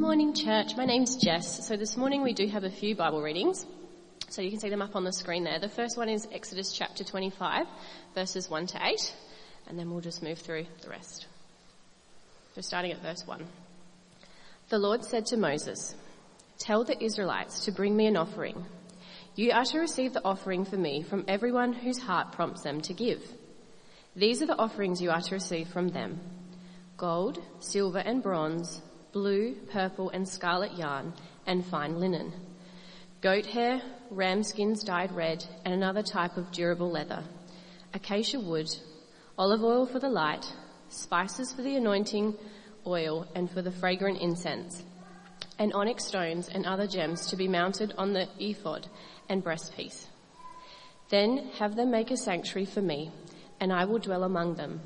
Morning, church. My name's Jess. So this morning we do have a few Bible readings. So you can see them up on the screen there. The first one is Exodus chapter 25, verses 1 to 8, and then we'll just move through the rest. So starting at verse 1. The Lord said to Moses, Tell the Israelites to bring me an offering. You are to receive the offering for me from everyone whose heart prompts them to give. These are the offerings you are to receive from them. Gold, silver and bronze, blue, purple and scarlet yarn, and fine linen. Goat hair, ram skins dyed red, and another type of durable leather. Acacia wood, olive oil for the light, spices for the anointing oil and for the fragrant incense, and onyx stones and other gems to be mounted on the ephod and breastpiece. Then have them make a sanctuary for me, and I will dwell among them.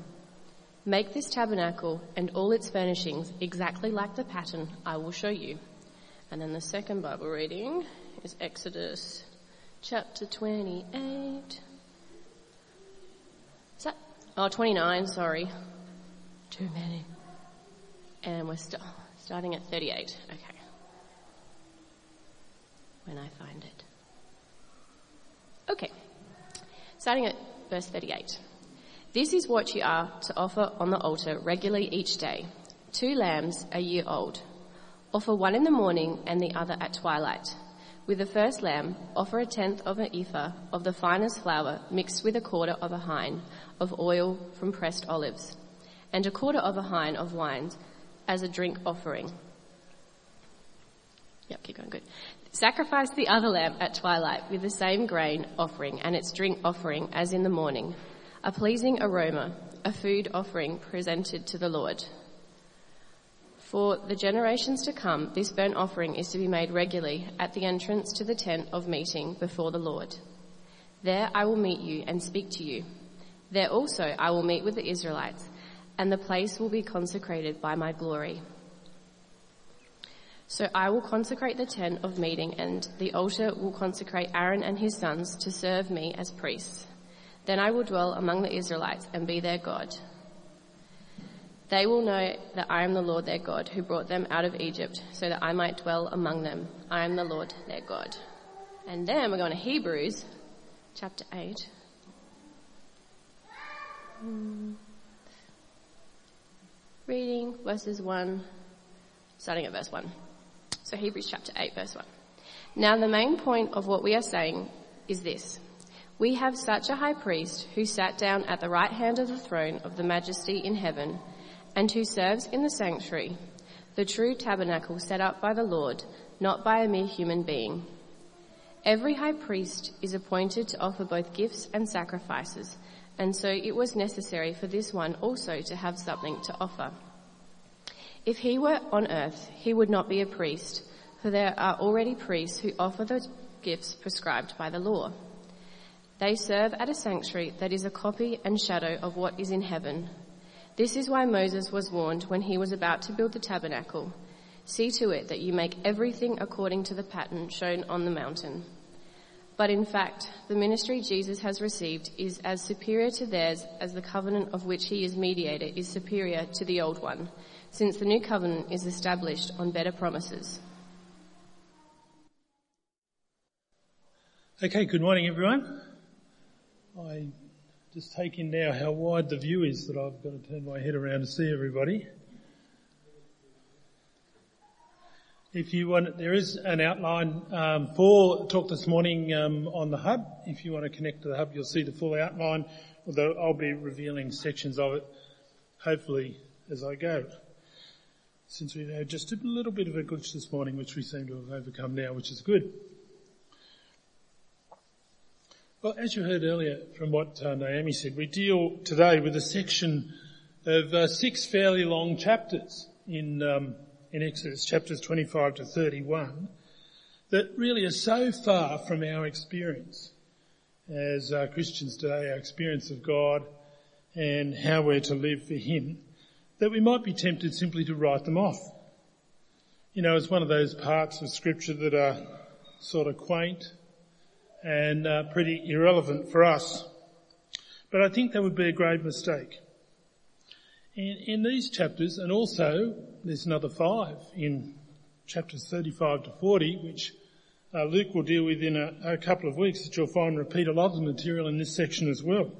Make this tabernacle and all its furnishings exactly like the pattern I will show you. And then the second Bible reading is Exodus chapter 28. Is that? Oh, 29, sorry. Too many. And we're st- starting at 38. Okay. When I find it. Okay. Starting at verse 38. This is what you are to offer on the altar regularly each day. Two lambs a year old. Offer one in the morning and the other at twilight. With the first lamb, offer a tenth of an ephah of the finest flour mixed with a quarter of a hin of oil from pressed olives, and a quarter of a hin of wines as a drink offering. Yep, keep going, good. Sacrifice the other lamb at twilight with the same grain offering and its drink offering as in the morning, a pleasing aroma, a food offering presented to the Lord. For the generations to come, this burnt offering is to be made regularly at the entrance to the tent of meeting before the Lord. There I will meet you and speak to you. There also I will meet with the Israelites, and the place will be consecrated by my glory. So I will consecrate the tent of meeting, and the altar will consecrate Aaron and his sons to serve me as priests. Then I will dwell among the Israelites and be their God. They will know that I am the Lord their God who brought them out of Egypt so that I might dwell among them. I am the Lord their God. And then we're going to Hebrews chapter 8. Reading verses 1, starting at verse 1. So Hebrews chapter 8 verse 1. Now the main point of what we are saying is this. We have such a high priest who sat down at the right hand of the throne of the majesty in heaven and who serves in the sanctuary, the true tabernacle set up by the Lord, not by a mere human being. Every high priest is appointed to offer both gifts and sacrifices, and so it was necessary for this one also to have something to offer. If he were on earth, he would not be a priest, for there are already priests who offer the gifts prescribed by the law. They serve at a sanctuary that is a copy and shadow of what is in heaven. This is why Moses was warned when he was about to build the tabernacle. See to it that you make everything according to the pattern shown on the mountain. But in fact, the ministry Jesus has received is as superior to theirs as the covenant of which he is mediator is superior to the old one, since the new covenant is established on better promises. Okay, good morning everyone. I just take in now how wide the view is that I've got to turn my head around to see everybody. If you want, there is an outline um, for talk this morning um, on the hub. If you want to connect to the hub, you'll see the full outline. Although I'll be revealing sections of it, hopefully as I go. Since we've had just a little bit of a glitch this morning, which we seem to have overcome now, which is good. Well, as you heard earlier from what uh, Naomi said, we deal today with a section of uh, six fairly long chapters in um, in Exodus, chapters 25 to 31, that really are so far from our experience as uh, Christians today, our experience of God and how we're to live for Him, that we might be tempted simply to write them off. You know, it's one of those parts of Scripture that are sort of quaint and uh, pretty irrelevant for us. But I think that would be a grave mistake. In, in these chapters, and also there's another five in chapters 35 to 40, which uh, Luke will deal with in a, a couple of weeks, that you'll find repeat a lot of the material in this section as well.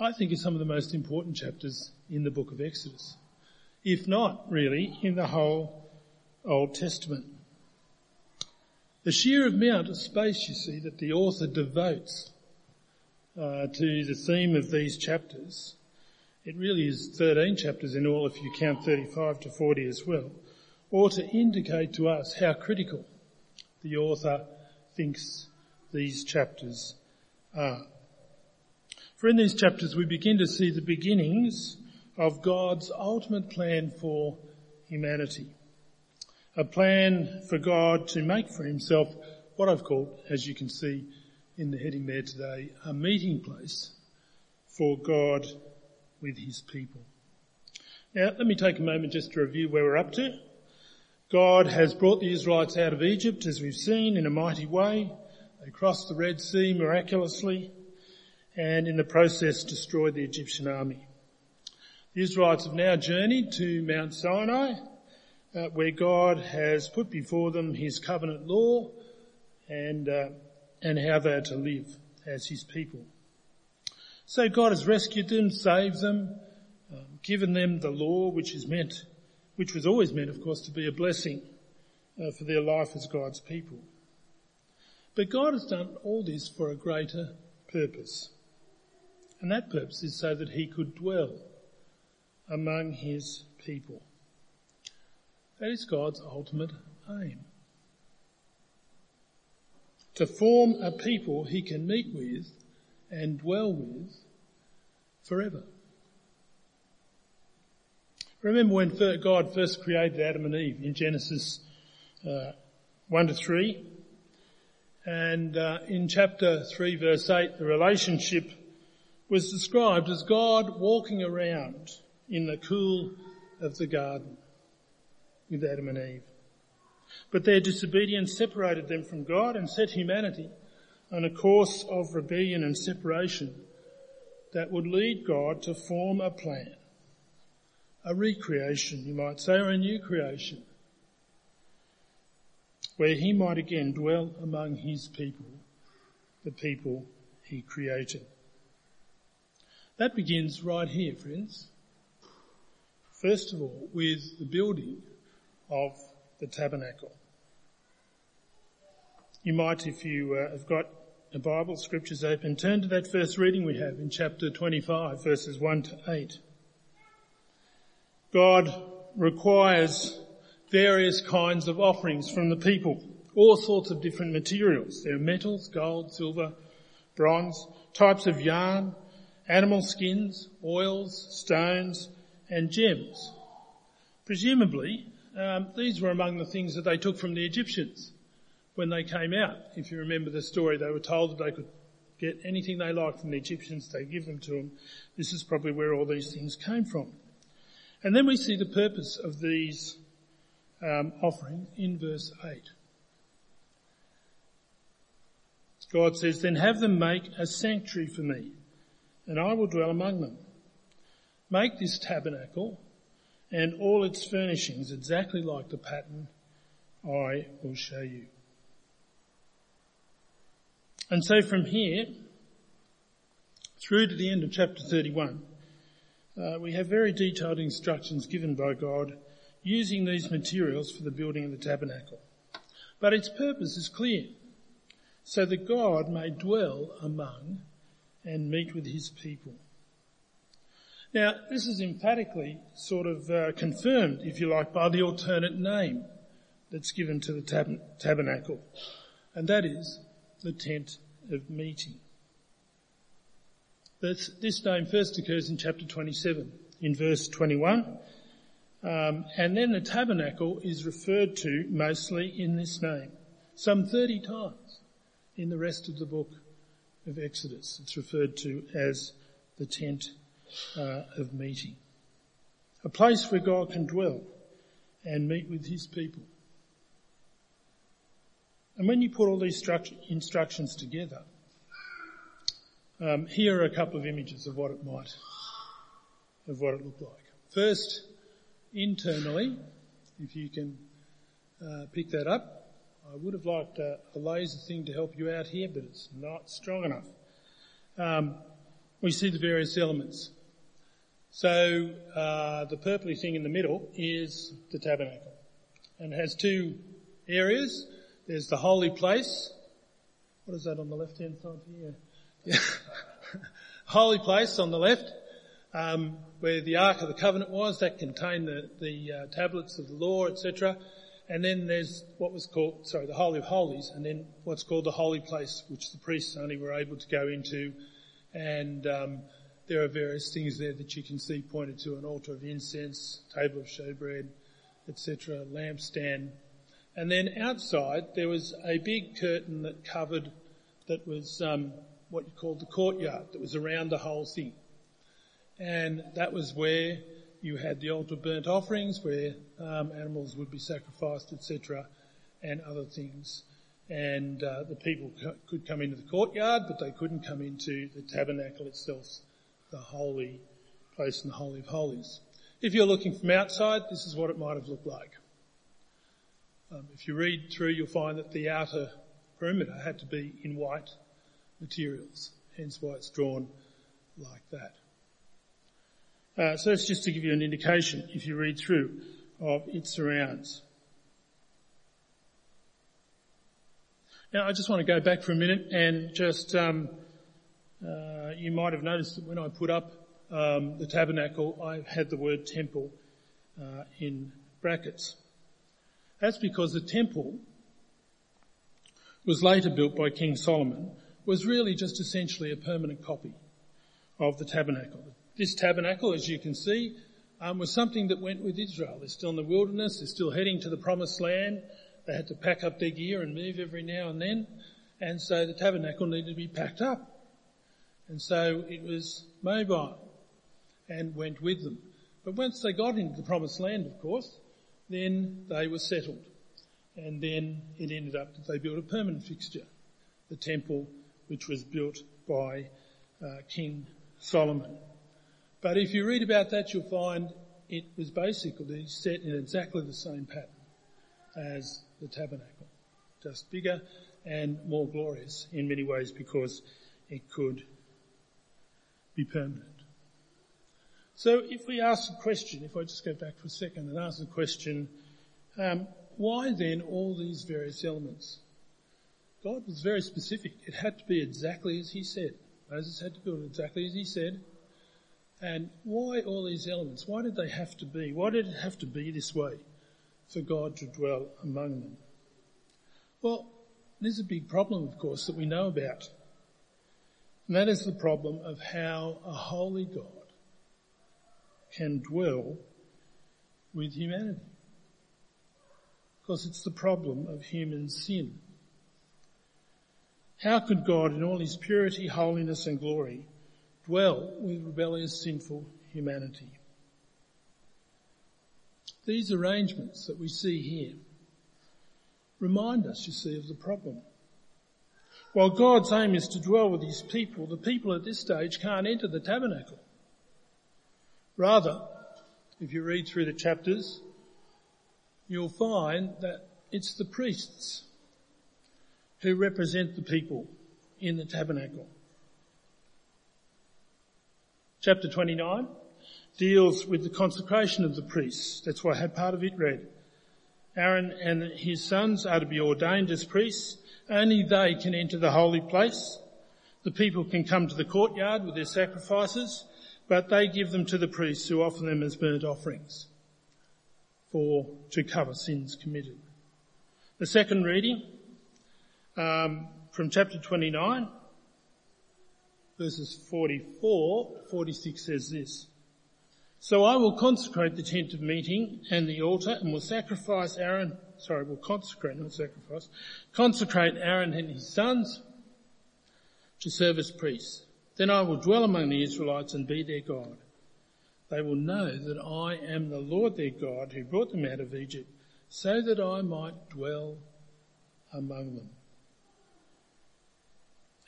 I think is some of the most important chapters in the book of Exodus. If not, really, in the whole Old Testament. The sheer amount of space, you see, that the author devotes uh, to the theme of these chapters, it really is 13 chapters in all if you count 35 to 40 as well, or to indicate to us how critical the author thinks these chapters are. For in these chapters we begin to see the beginnings of God's ultimate plan for humanity. A plan for God to make for himself what I've called, as you can see in the heading there today, a meeting place for God with his people. Now let me take a moment just to review where we're up to. God has brought the Israelites out of Egypt, as we've seen, in a mighty way. They crossed the Red Sea miraculously and in the process destroyed the Egyptian army. The Israelites have now journeyed to Mount Sinai, uh, where God has put before them his covenant law and, uh, and how they are to live as his people. So God has rescued them, saved them, um, given them the law which is meant which was always meant, of course, to be a blessing uh, for their life as God's people. But God has done all this for a greater purpose. And that purpose is so that he could dwell among his people. That is God's ultimate aim. To form a people he can meet with and dwell with forever. Remember when God first created Adam and Eve in Genesis uh, 1 to 3? And uh, in chapter 3 verse 8, the relationship was described as God walking around in the cool of the garden with Adam and Eve. But their disobedience separated them from God and set humanity on a course of rebellion and separation that would lead God to form a plan a recreation, you might say, or a new creation, where he might again dwell among his people, the people he created. That begins right here, friends. First of all, with the building of the tabernacle. You might, if you uh, have got a Bible, scriptures open, turn to that first reading we have in chapter 25, verses 1 to 8. God requires various kinds of offerings from the people, all sorts of different materials. There are metals, gold, silver, bronze, types of yarn, animal skins, oils, stones, and gems. Presumably, um, these were among the things that they took from the Egyptians when they came out. If you remember the story, they were told that they could get anything they liked from the Egyptians, they give them to them. This is probably where all these things came from. And then we see the purpose of these um, offerings in verse 8. God says, then have them make a sanctuary for me, and I will dwell among them. Make this tabernacle and all its furnishings exactly like the pattern I will show you. And so from here, through to the end of chapter 31, uh, we have very detailed instructions given by God using these materials for the building of the tabernacle. But its purpose is clear, so that God may dwell among and meet with his people. Now, this is emphatically sort of uh, confirmed, if you like, by the alternate name that's given to the tab- tabernacle, and that is the tent of meeting. This, this name first occurs in chapter 27, in verse 21. Um, and then the tabernacle is referred to mostly in this name, some 30 times in the rest of the book of Exodus. It's referred to as the tent uh, of meeting. A place where God can dwell and meet with his people. And when you put all these instructions together, um, here are a couple of images of what it might, of what it looked like. First, internally, if you can uh, pick that up. I would have liked a, a, laser thing to help you out here, but it's not strong enough. Um, we see the various elements. So uh, the purpley thing in the middle is the tabernacle, and it has two areas. There's the holy place. What is that on the left hand side here? Holy place on the left, um, where the Ark of the Covenant was, that contained the, the uh, tablets of the law, etc. And then there's what was called, sorry, the Holy of Holies, and then what's called the Holy Place, which the priests only were able to go into. And um, there are various things there that you can see pointed to an altar of incense, table of showbread, etc., lampstand. And then outside there was a big curtain that covered, that was um, what you called the courtyard, that was around the whole thing. And that was where you had the altar burnt offerings, where um, animals would be sacrificed, etc., and other things. And uh, the people could come into the courtyard, but they couldn't come into the tabernacle itself, the holy place and the holy of holies. If you're looking from outside, this is what it might have looked like. Um, if you read through, you'll find that the outer perimeter had to be in white materials, hence why it's drawn like that. Uh, so that's just to give you an indication, if you read through, of its surrounds. Now, I just want to go back for a minute and just, um, uh, you might have noticed that when I put up um, the tabernacle, I had the word temple uh, in brackets. That's because the temple was later built by King Solomon, was really just essentially a permanent copy of the tabernacle. This tabernacle, as you can see, um, was something that went with Israel. They're still in the wilderness, they're still heading to the promised land. They had to pack up their gear and move every now and then. And so the tabernacle needed to be packed up. And so it was mobile and went with them. But once they got into the promised land, of course, then they were settled. And then it ended up that they built a permanent fixture, the temple which was built by uh, King Solomon. But if you read about that, you'll find it was basically set in exactly the same pattern as the tabernacle, just bigger and more glorious in many ways because it could be permanent. So if we ask the question, if I just go back for a second and ask the question, um, why then all these various elements? God was very specific. It had to be exactly as he said. Moses had to build exactly as he said. And why all these elements? Why did they have to be? Why did it have to be this way for God to dwell among them? Well, there's a big problem, of course, that we know about. And that is the problem of how a holy God can dwell with humanity. Because it's the problem of human sin. How could God in all his purity, holiness and glory dwell with rebellious, sinful humanity. These arrangements that we see here remind us, you see, of the problem. While God's aim is to dwell with his people, the people at this stage can't enter the tabernacle. Rather, if you read through the chapters, you'll find that it's the priests who represent the people in the tabernacle. Chapter 29 deals with the consecration of the priests. That's why I had part of it read. Aaron and his sons are to be ordained as priests. Only they can enter the holy place. The people can come to the courtyard with their sacrifices, but they give them to the priests who offer them as burnt offerings for to cover sins committed. The second reading um, from chapter 29 verses 44, 46 says this. So I will consecrate the tent of meeting and the altar and will sacrifice Aaron, sorry, will consecrate, not sacrifice, consecrate Aaron and his sons to serve as priests. Then I will dwell among the Israelites and be their God. They will know that I am the Lord their God who brought them out of Egypt so that I might dwell among them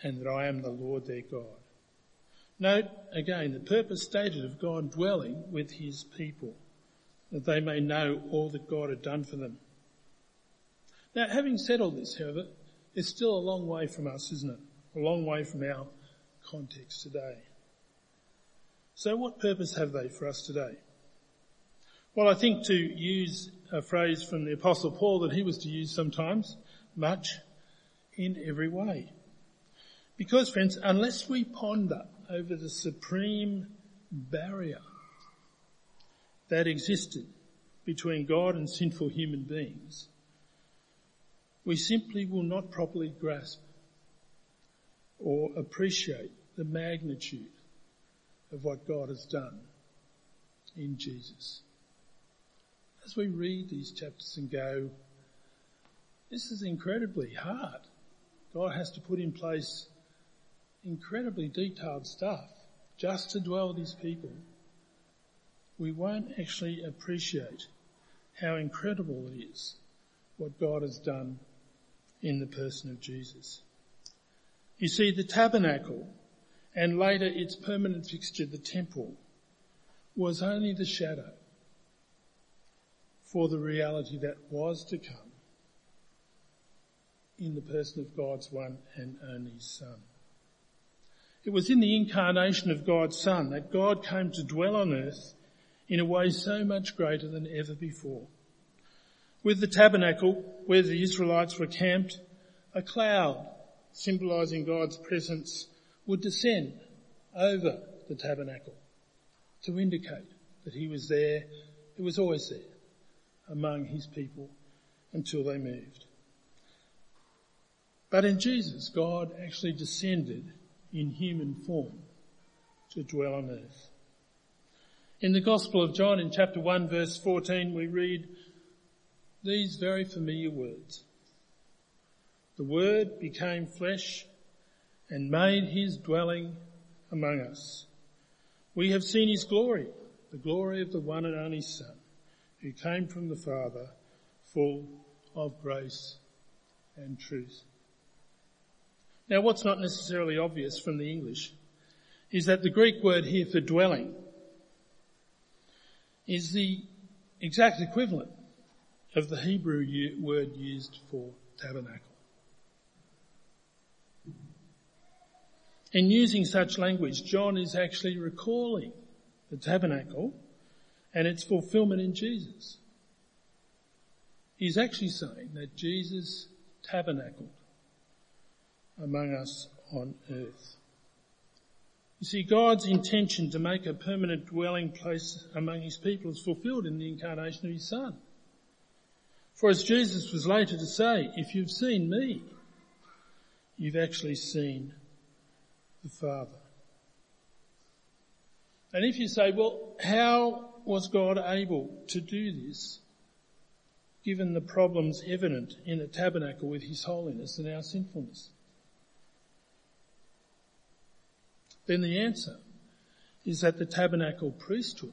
and that I am the Lord their God. Note again the purpose stated of God dwelling with his people, that they may know all that God had done for them. Now, having said all this, however, it's still a long way from us, isn't it? A long way from our context today. So what purpose have they for us today? Well, I think to use a phrase from the apostle Paul that he was to use sometimes, much in every way. Because friends, unless we ponder over the supreme barrier that existed between God and sinful human beings, we simply will not properly grasp or appreciate the magnitude of what God has done in Jesus. As we read these chapters and go, this is incredibly hard. God has to put in place incredibly detailed stuff just to dwell with his people. We won't actually appreciate how incredible it is what God has done in the person of Jesus. You see, the tabernacle and later its permanent fixture, the temple, was only the shadow for the reality that was to come in the person of God's one and only Son. It was in the incarnation of God's Son that God came to dwell on earth in a way so much greater than ever before. With the tabernacle where the Israelites were camped, a cloud symbolizing God's presence would descend over the tabernacle to indicate that he was there, he was always there among his people until they moved. But in Jesus, God actually descended in human form to dwell on earth. In the Gospel of John in chapter 1 verse 14 we read these very familiar words. The Word became flesh and made his dwelling among us. We have seen his glory, the glory of the one and only Son, who came from the Father, full of grace and truth. Now what's not necessarily obvious from the English is that the Greek word here for dwelling is the exact equivalent of the Hebrew word used for tabernacle. In using such language, John is actually recalling the tabernacle and its fulfillment in Jesus. He's actually saying that Jesus tabernacled among us on earth. You see, God's intention to make a permanent dwelling place among his people is fulfilled in the incarnation of his son. For as Jesus was later to say, if you've seen me, you've actually seen the Father. And if you say, well, how was God able to do this given the problems evident in the tabernacle with his holiness and our sinfulness? Then the answer is that the tabernacle priesthood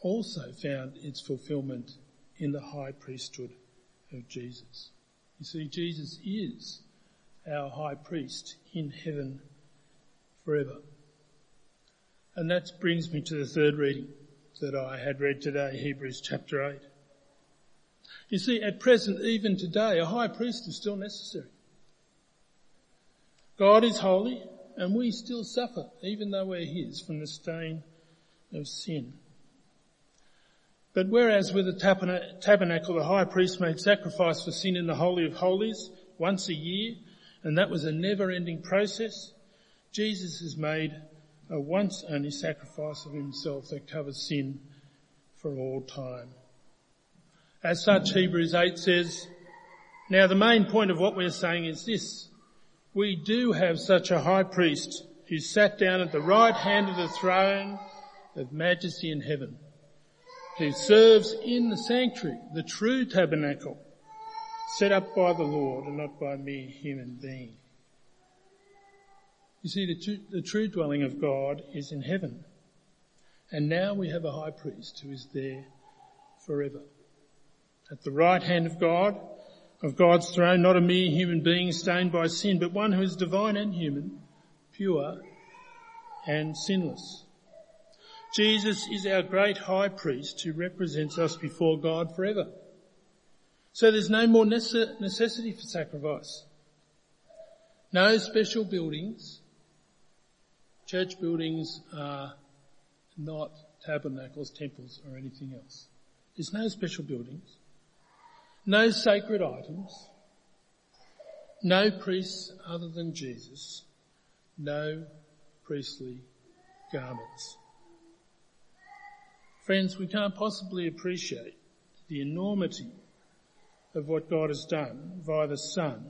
also found its fulfillment in the high priesthood of Jesus. You see, Jesus is our high priest in heaven forever. And that brings me to the third reading that I had read today, Hebrews chapter 8. You see, at present, even today, a high priest is still necessary. God is holy and we still suffer, even though we're his, from the stain of sin. But whereas with the tabernacle, the high priest made sacrifice for sin in the Holy of Holies once a year, and that was a never ending process, Jesus has made a once only sacrifice of himself that covers sin for all time. As such, Hebrews 8 says, now the main point of what we're saying is this. We do have such a high priest who sat down at the right hand of the throne of majesty in heaven, who serves in the sanctuary, the true tabernacle, set up by the Lord and not by mere human being. You see, the, true, the true dwelling of God is in heaven. And now we have a high priest who is there forever. At the right hand of God, of God's throne, not a mere human being stained by sin, but one who is divine and human, pure and sinless. Jesus is our great high priest who represents us before God forever. So there's no more necessity for sacrifice. No special buildings. Church buildings are not tabernacles, temples or anything else. There's no special buildings. No sacred items. No priests other than Jesus. No priestly garments. Friends, we can't possibly appreciate the enormity of what God has done via the Son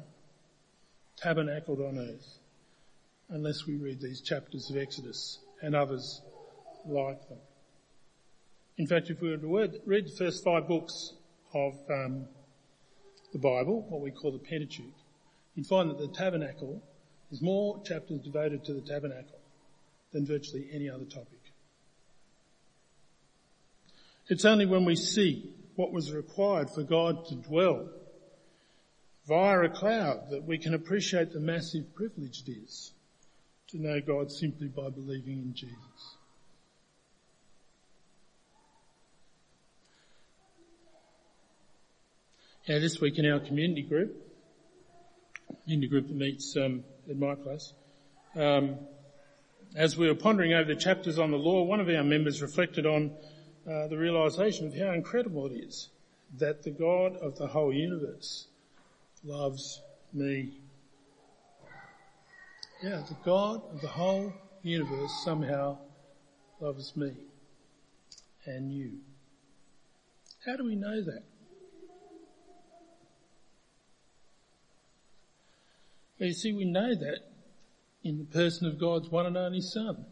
tabernacled on earth unless we read these chapters of Exodus and others like them. In fact, if we were to read the first five books of um, the Bible, what we call the Pentateuch, you'd find that the tabernacle, there's more chapters devoted to the tabernacle than virtually any other topic. It's only when we see what was required for God to dwell via a cloud that we can appreciate the massive privilege it is to know God simply by believing in Jesus. Now this week in our community group, community group that meets um, at my place, um, as we were pondering over the chapters on the law, one of our members reflected on uh, the realization of how incredible it is that the God of the whole universe loves me. Yeah, the God of the whole universe somehow loves me and you. How do we know that? Well, you see, we know that in the person of God's one and only Son,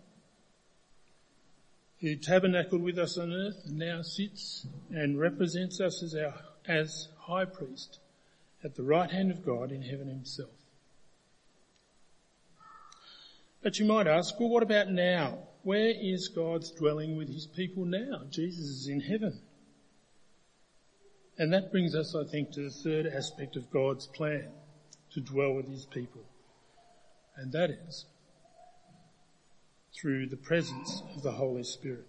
who tabernacled with us on earth and now sits and represents us as our, as high priest at the right hand of God in heaven himself. But you might ask, well what about now? Where is God's dwelling with his people now? Jesus is in heaven. And that brings us, I think, to the third aspect of God's plan to dwell with his people. And that is through the presence of the Holy Spirit.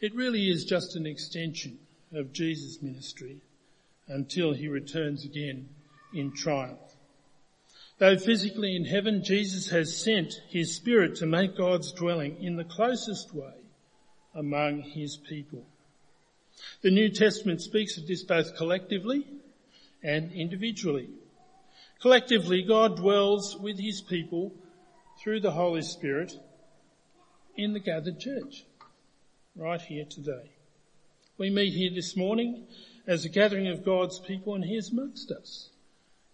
It really is just an extension of Jesus' ministry until he returns again in triumph. Though physically in heaven, Jesus has sent his spirit to make God's dwelling in the closest way among his people. The New Testament speaks of this both collectively and individually. Collectively, God dwells with his people through the Holy Spirit in the gathered church, right here today. We meet here this morning as a gathering of God's people and he is amongst us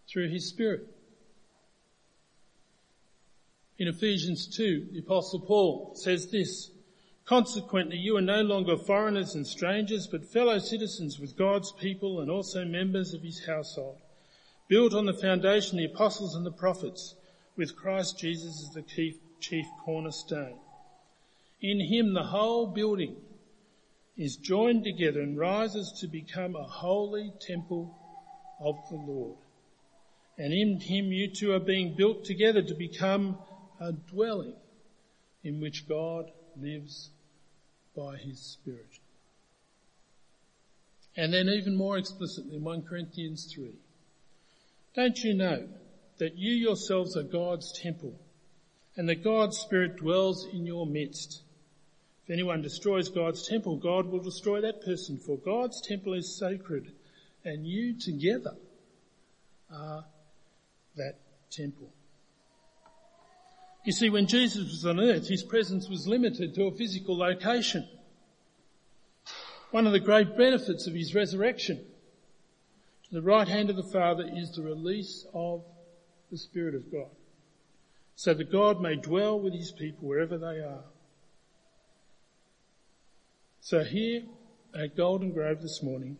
through his Spirit. In Ephesians 2, the apostle Paul says this, Consequently, you are no longer foreigners and strangers, but fellow citizens with God's people and also members of his household, built on the foundation of the apostles and the prophets, with Christ Jesus as the chief, chief cornerstone. In him the whole building is joined together and rises to become a holy temple of the Lord. And in him you two are being built together to become a dwelling in which God lives by his Spirit. And then even more explicitly in 1 Corinthians 3. Don't you know that you yourselves are God's temple and that God's Spirit dwells in your midst? If anyone destroys God's temple, God will destroy that person for God's temple is sacred and you together are that temple. You see, when Jesus was on earth, his presence was limited to a physical location. One of the great benefits of his resurrection to the right hand of the Father is the release of the Spirit of God so that God may dwell with his people wherever they are. So here at Golden Grove this morning,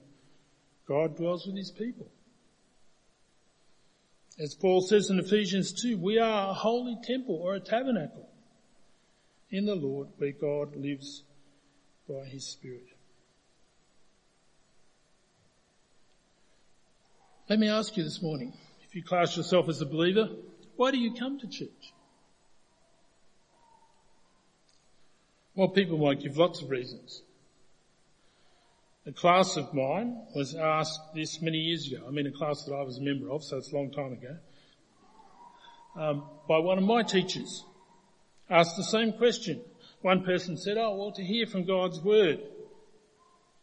God dwells with his people. As Paul says in Ephesians 2, we are a holy temple or a tabernacle in the Lord where God lives by his Spirit. Let me ask you this morning, if you class yourself as a believer, why do you come to church? Well, people might give lots of reasons. A class of mine was asked this many years ago. I mean, a class that I was a member of, so it's a long time ago. Um, by one of my teachers, asked the same question. One person said, "Oh, well, to hear from God's word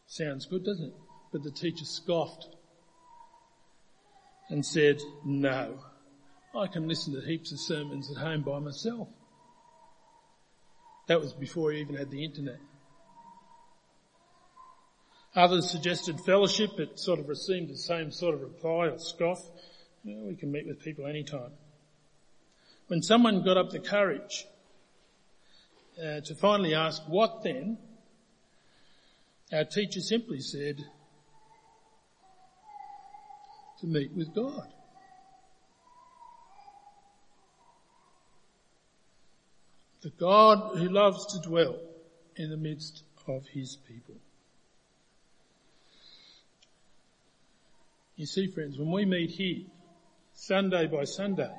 sounds good, doesn't it?" But the teacher scoffed and said, "No, I can listen to heaps of sermons at home by myself." That was before he even had the internet. Others suggested fellowship, but sort of received the same sort of reply or scoff. we can meet with people anytime. When someone got up the courage uh, to finally ask, what then? Our teacher simply said, to meet with God. The God who loves to dwell in the midst of his people. You see friends, when we meet here, Sunday by Sunday,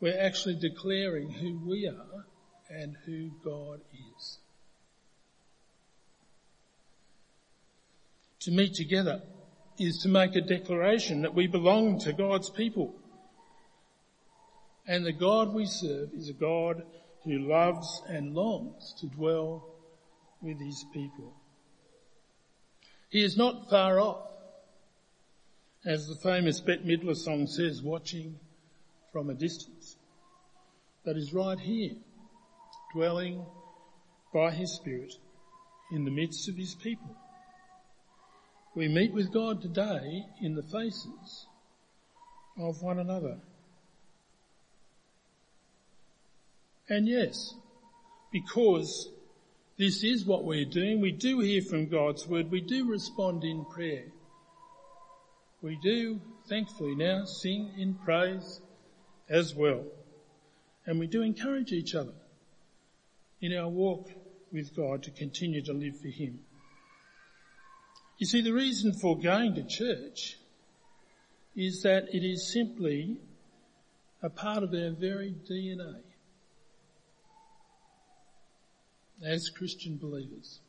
we're actually declaring who we are and who God is. To meet together is to make a declaration that we belong to God's people. And the God we serve is a God who loves and longs to dwell with his people. He is not far off. As the famous Bette Midler song says, watching from a distance. But is right here, dwelling by his Spirit in the midst of his people. We meet with God today in the faces of one another. And yes, because this is what we're doing, we do hear from God's word, we do respond in prayer. We do, thankfully now, sing in praise as well. And we do encourage each other in our walk with God to continue to live for Him. You see, the reason for going to church is that it is simply a part of our very DNA as Christian believers.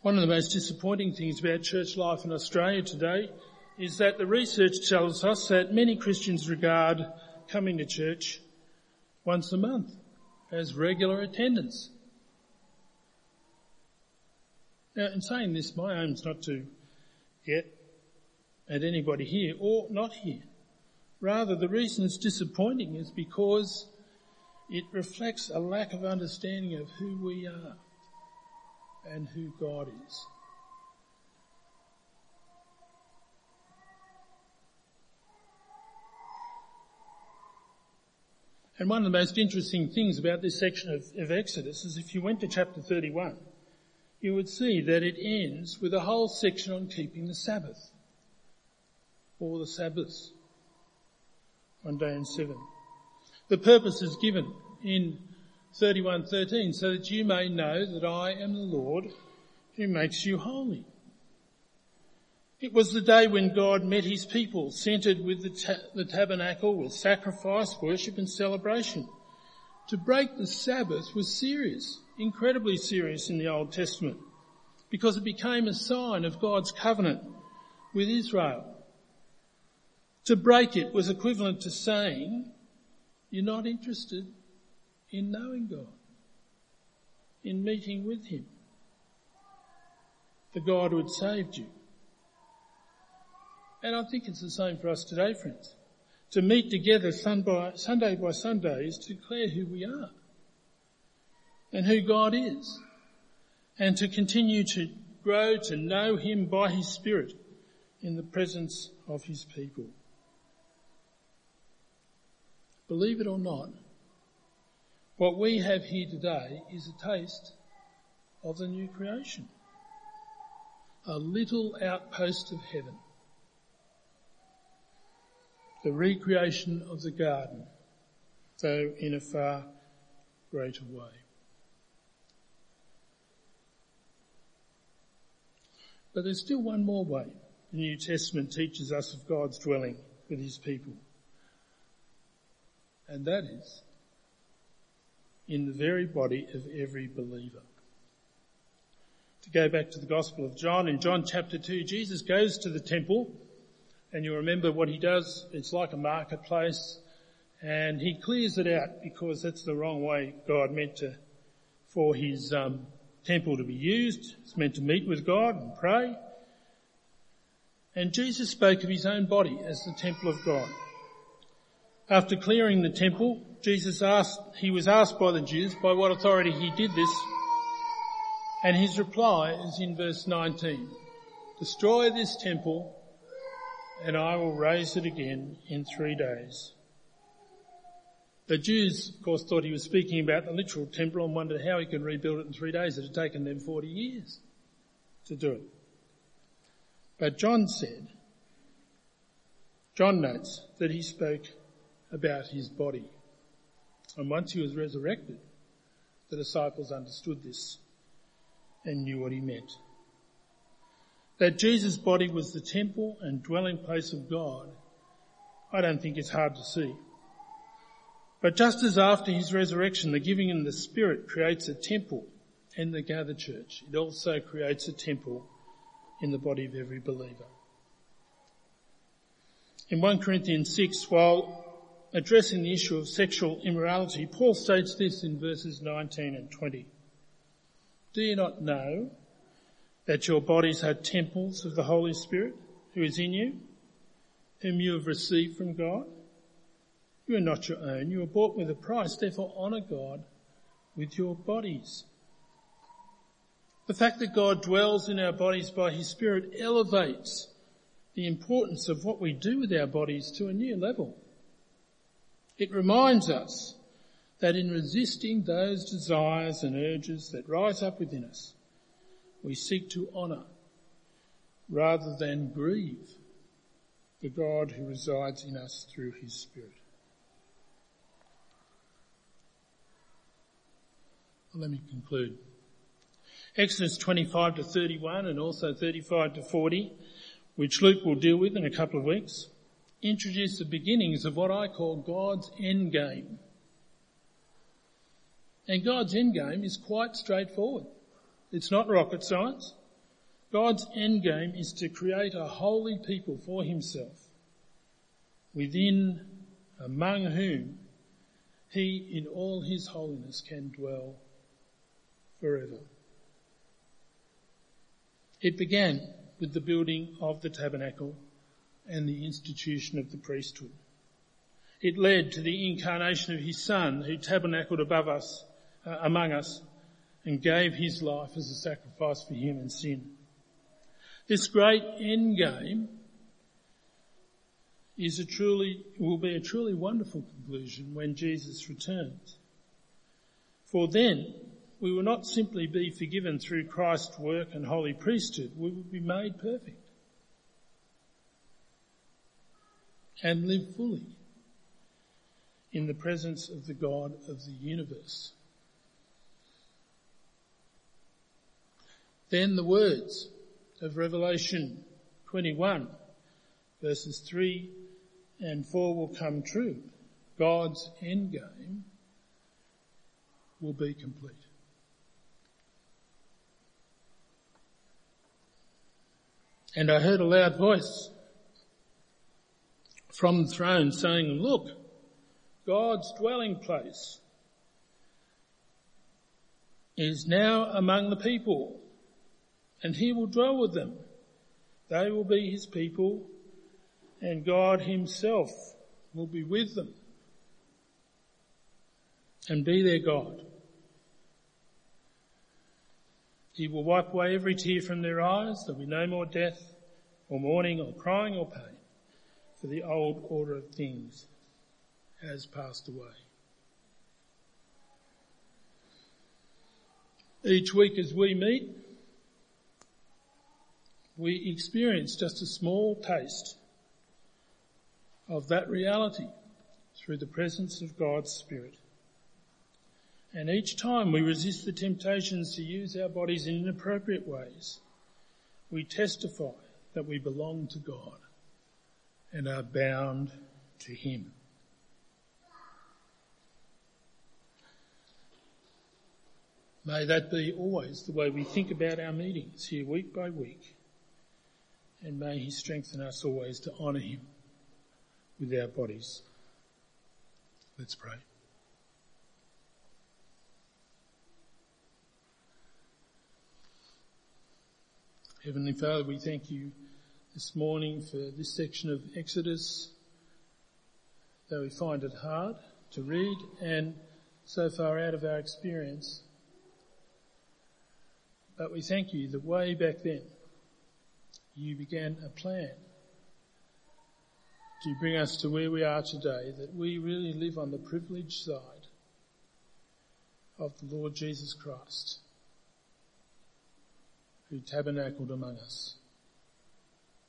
One of the most disappointing things about church life in Australia today is that the research tells us that many Christians regard coming to church once a month as regular attendance. Now, in saying this, my aim is not to get at anybody here or not here. Rather, the reason it's disappointing is because it reflects a lack of understanding of who we are and who God is. And one of the most interesting things about this section of, of, Exodus is if you went to chapter 31, you would see that it ends with a whole section on keeping the Sabbath. Or the Sabbaths. One day in seven. The purpose is given in 31:13 so that you may know that I am the Lord who makes you holy. It was the day when God met his people centered with the, ta- the tabernacle with sacrifice, worship and celebration. To break the Sabbath was serious, incredibly serious in the Old Testament because it became a sign of God's covenant with Israel. To break it was equivalent to saying, you're not interested in knowing God, in meeting with Him, the God who had saved you. And I think it's the same for us today, friends. To meet together Sunday by Sunday is to declare who we are and who God is and to continue to grow to know Him by His Spirit in the presence of His people. Believe it or not, what we have here today is a taste of the new creation. A little outpost of heaven. The recreation of the garden, though in a far greater way. But there's still one more way the New Testament teaches us of God's dwelling with his people. And that is in the very body of every believer. To go back to the Gospel of John, in John chapter 2, Jesus goes to the temple and you remember what he does, it's like a marketplace and he clears it out because that's the wrong way God meant to, for his um, temple to be used. It's meant to meet with God and pray. And Jesus spoke of his own body as the temple of God. After clearing the temple, Jesus asked, he was asked by the Jews by what authority he did this. And his reply is in verse 19. Destroy this temple and I will raise it again in three days. The Jews, of course, thought he was speaking about the literal temple and wondered how he could rebuild it in three days. It had taken them 40 years to do it. But John said, John notes that he spoke about his body. And once he was resurrected, the disciples understood this and knew what he meant. That Jesus' body was the temple and dwelling place of God, I don't think it's hard to see. But just as after his resurrection, the giving in the Spirit creates a temple in the gathered church, it also creates a temple in the body of every believer. In 1 Corinthians 6, while addressing the issue of sexual immorality, Paul states this in verses 19 and 20. Do you not know that your bodies are temples of the Holy Spirit who is in you, whom you have received from God? You are not your own. You were bought with a price. Therefore honour God with your bodies. The fact that God dwells in our bodies by His Spirit elevates the importance of what we do with our bodies to a new level. It reminds us that in resisting those desires and urges that rise up within us, we seek to honour rather than grieve the God who resides in us through his Spirit. Let me conclude. Exodus 25 to 31 and also 35 to 40, which Luke will deal with in a couple of weeks, introduce the beginnings of what I call God's end game. And God's end game is quite straightforward. It's not rocket science. God's end game is to create a holy people for himself, within, among whom he in all his holiness can dwell forever. It began with the building of the tabernacle and the institution of the priesthood. It led to the incarnation of his son who tabernacled above us, uh, among us and gave his life as a sacrifice for human sin. This great end game is a truly, will be a truly wonderful conclusion when Jesus returns. For then, we will not simply be forgiven through Christ's work and holy priesthood, we will be made perfect. And live fully in the presence of the God of the universe. Then the words of Revelation 21 verses 3 and 4 will come true. God's end game will be complete. And I heard a loud voice from the throne saying, look, God's dwelling place is now among the people and he will dwell with them. They will be his people and God himself will be with them and be their God. He will wipe away every tear from their eyes. There'll be no more death or mourning or crying or pain for the old order of things has passed away. Each week as we meet, we experience just a small taste of that reality through the presence of God's Spirit. And each time we resist the temptations to use our bodies in inappropriate ways, we testify that we belong to God and are bound to Him. May that be always the way we think about our meetings here week by week. And may he strengthen us always to honour him with our bodies. Let's pray. Heavenly Father, we thank you this morning for this section of Exodus, though we find it hard to read and so far out of our experience. But we thank you that way back then you began a plan to bring us to where we are today, that we really live on the privileged side of the Lord Jesus Christ, who tabernacled among us.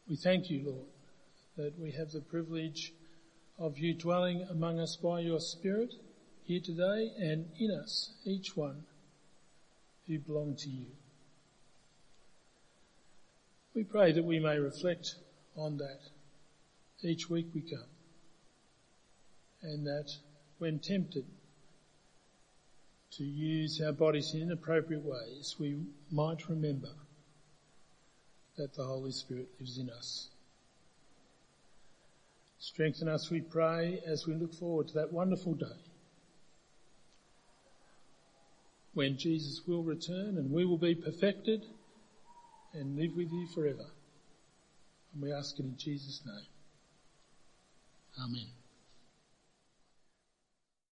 We thank you, Lord, that we have the privilege of you dwelling among us by your Spirit here today and in us, each one who belong to you. We pray that we may reflect on that each week we come and that when tempted to use our bodies in inappropriate ways, we might remember that the Holy Spirit lives in us. Strengthen us, we pray, as we look forward to that wonderful day when Jesus will return and we will be perfected and live with you forever. And we ask it in Jesus' name. Amen.